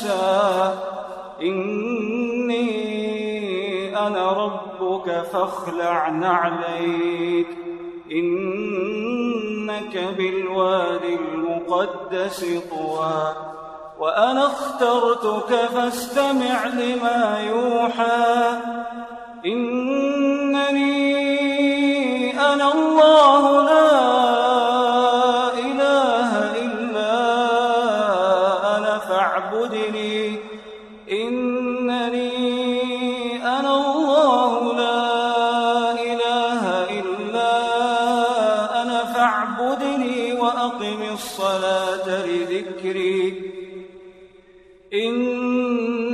موسى إني أنا ربك فاخلع نعليك. إنك بالوادي المقدس طوى. وأنا اخترتك فاستمع لما يوحى. إنني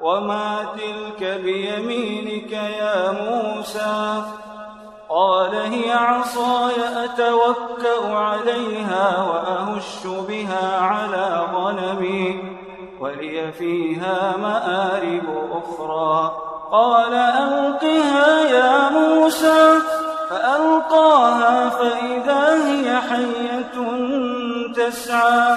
وما تلك بيمينك يا موسى قال هي عصاي أتوكأ عليها وأهش بها على غنمي ولي فيها مآرب أخرى قال ألقها يا موسى فألقاها فإذا هي حية تسعى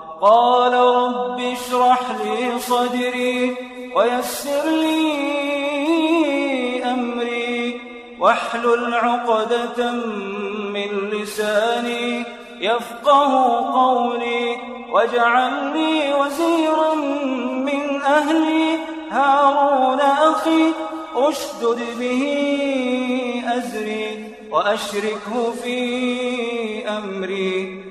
قال رب اشرح لي صدري ويسر لي أمري واحلل عقدة من لساني يفقه قولي واجعل لي وزيرا من أهلي هارون أخي أشدد به أزري وأشركه في أمري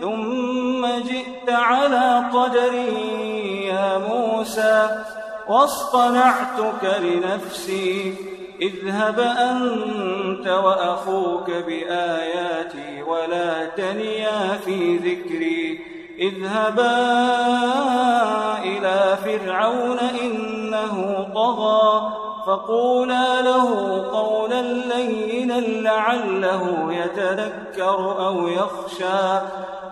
ثم جئت على قدري يا موسى واصطنعتك لنفسي. اذهب أنت وأخوك بآياتي ولا تنيا في ذكري. اذهبا إلى فرعون إنه طغى فقولا له قولا لينا لعله يتذكر أو يخشى.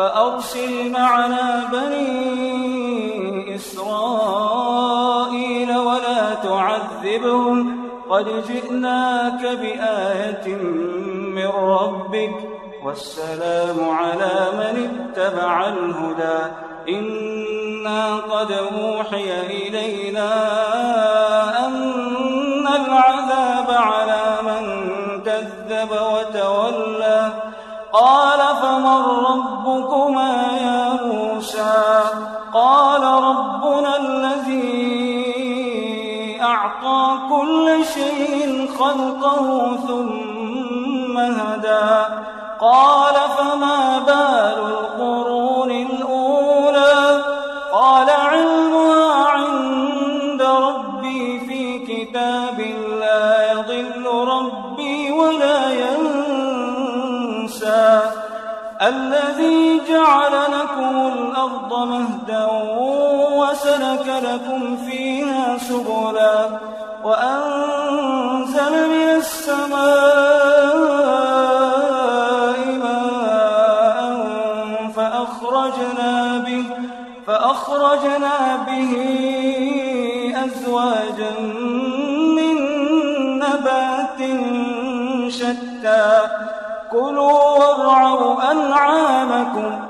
فأرسل معنا بني إسرائيل ولا تعذبهم. قد جئناك بآية من ربك. والسلام على من اتبع الهدى. إنا قد أوحي إلينا أن العذاب على من كذب وتولى. قال فمن ربكما يا موسى؟ قال ربنا الذي أعطى كل شيء خلقه ثم هدى. قال فما بال القرون الذي جعل لكم الأرض مهدا وسلك لكم فيها سبلا وأنزل من السماء ماء فأخرجنا به فأخرجنا به أزواجا من نبات شتى. كلوا وارعوا أنعامكم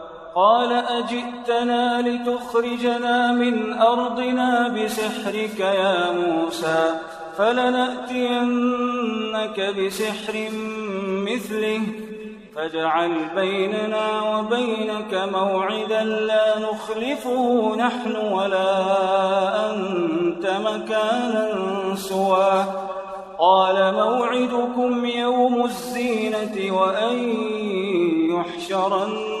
قال أجئتنا لتخرجنا من أرضنا بسحرك يا موسى فلنأتينك بسحر مثله فاجعل بيننا وبينك موعدا لا نخلفه نحن ولا أنت مكانا سوى. قال موعدكم يوم الزينة وأن يحشر الناس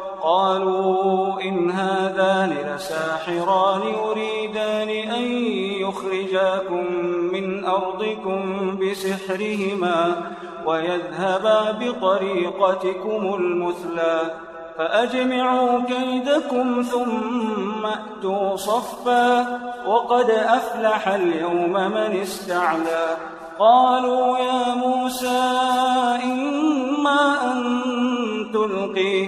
قالوا إن هذان لساحران يريدان أن يخرجاكم من أرضكم بسحرهما ويذهبا بطريقتكم المثلى فأجمعوا كيدكم ثم أتوا صفا وقد أفلح اليوم من استعلى قالوا يا موسى إما أن تلقي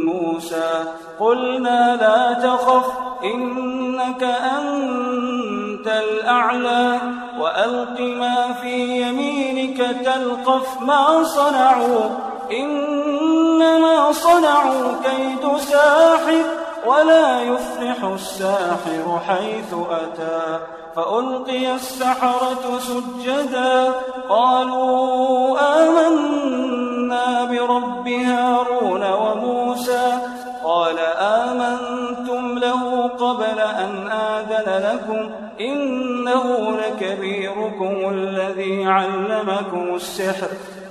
موسى قلنا لا تخف إنك أنت الأعلى. وألق ما في يمينك تلقف ما صنعوا إنما صنعوا كيد ساحر. ولا يفلح الساحر حيث أتى. فألقي السحرة سجدا. قالوا آمنا برب هارون وموسى. قال آمنتم له قبل أن آذن لكم. إنه لكبيركم الذي علمكم السحر.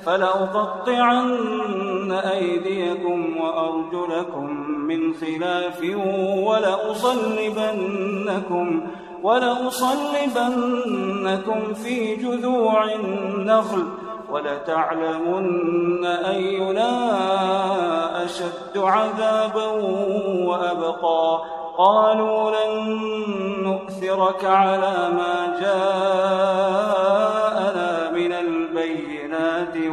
فلأقطعن أيديكم وأرجلكم من خلاف ولأصلبنكم ولأصلبنكم في جذوع النخل ولتعلمن أينا أشد عذابا وأبقى. قالوا لن نؤثرك على ما جاءنا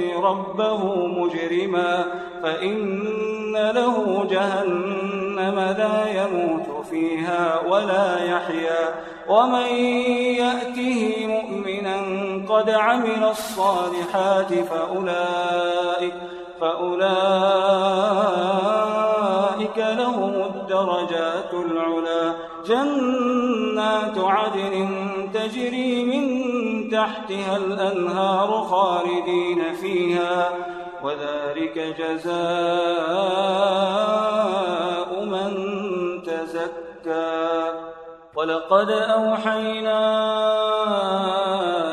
يأت ربه مجرما فإن له جهنم لا يموت فيها ولا يحيا ومن يأته مؤمنا قد عمل الصالحات فأولئك فأولئك لهم الدرجات العلا. جنات عدن تجري من تحتها الأنهار خالدين فيها وذلك جزاء من تزكى. ولقد أوحينا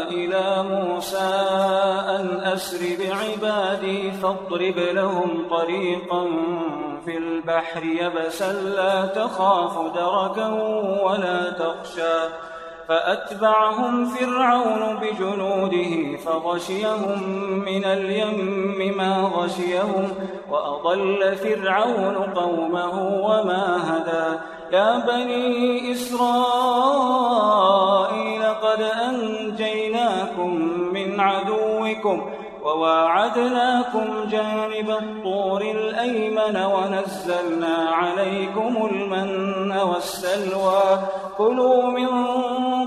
إلى موسى أن أسر بعبادي فاضرب لهم طريقا في البحر يبسا لا تخاف دركا ولا تخشى. فأتبعهم فرعون بجنوده فغشيهم من اليم ما غشيهم وأضل فرعون قومه وما هدى. يا بني إسرائيل قد أنجيناكم من عدوكم وواعدناكم جانب الطور الأيمن ونزلنا عليكم المن والسلوى. كلوا من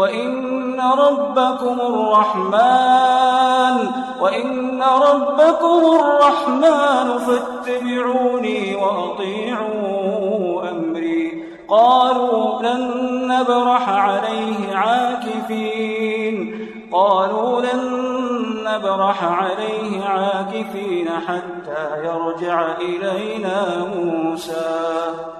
وإن ربكم الرحمن وإن ربكم الرحمن فاتبعوني وأطيعوا أمري. قالوا لن نبرح عليه عاكفين. قالوا لن نبرح عليه عاكفين حتى يرجع إلينا موسى.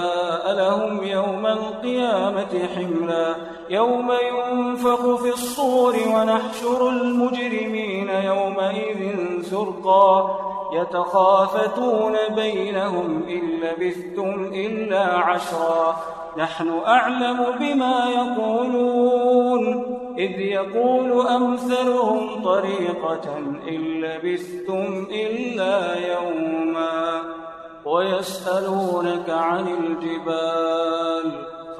القيامة حملا. يوم ينفخ في الصور ونحشر المجرمين يومئذ زرقا يتخافتون بينهم إن لبثتم إلا عشرا. نحن أعلم بما يقولون. إذ يقول أمثلهم طريقة إن لبثتم إلا يوما. ويسألونك عن الجبال.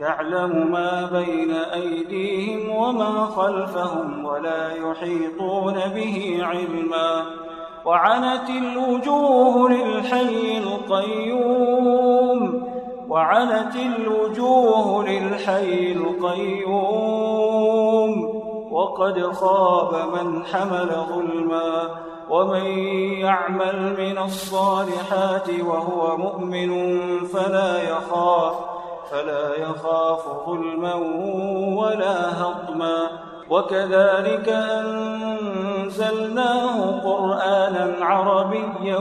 يعلم ما بين أيديهم وما خلفهم ولا يحيطون به علما. وعنت الوجوه للحي القيوم. وعنت الوجوه للحي القيوم. وقد خاب من حمل ظلما. ومن يعمل من الصالحات وهو مؤمن فلا يخاف. فلا يخاف ظلما ولا هضما. وكذلك أنزلناه قرآنا عربيا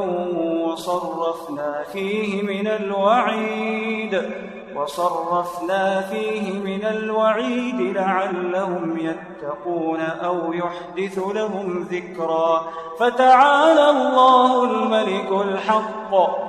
وصرفنا فيه من الوعيد وصرفنا فيه من الوعيد لعلهم يتقون أو يحدث لهم ذكرا. فتعالى الله الملك الحق.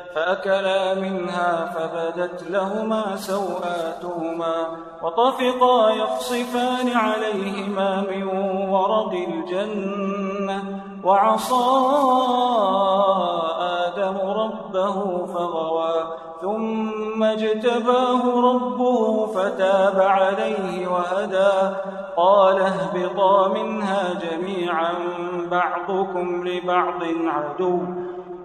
فأكلا منها فبدت لهما سوآتهما وطفقا يقصفان عليهما من ورق الجنة وعصى آدم ربه فغوى ثم اجتباه ربه فتاب عليه وهدى قال اهبطا منها جميعا بعضكم لبعض عدو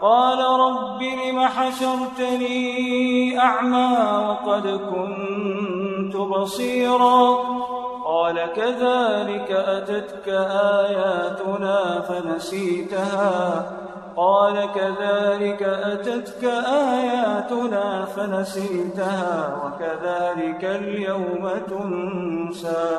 قال رب لم حشرتني أعمى وقد كنت بصيرا قال كذلك أتتك آياتنا فنسيتها قال كذلك أتتك آياتنا فنسيتها وكذلك اليوم تنسى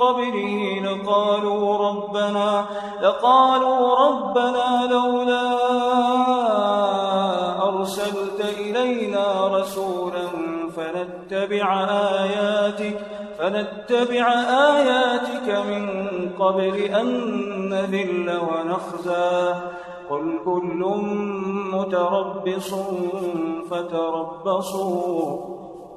قبله لقالوا ربنا لقالوا ربنا لولا أرسلت إلينا رسولا فنتبع آياتك فنتبع آياتك من قبل أن نذل ونخزى. قل كل متربص فتربصوا.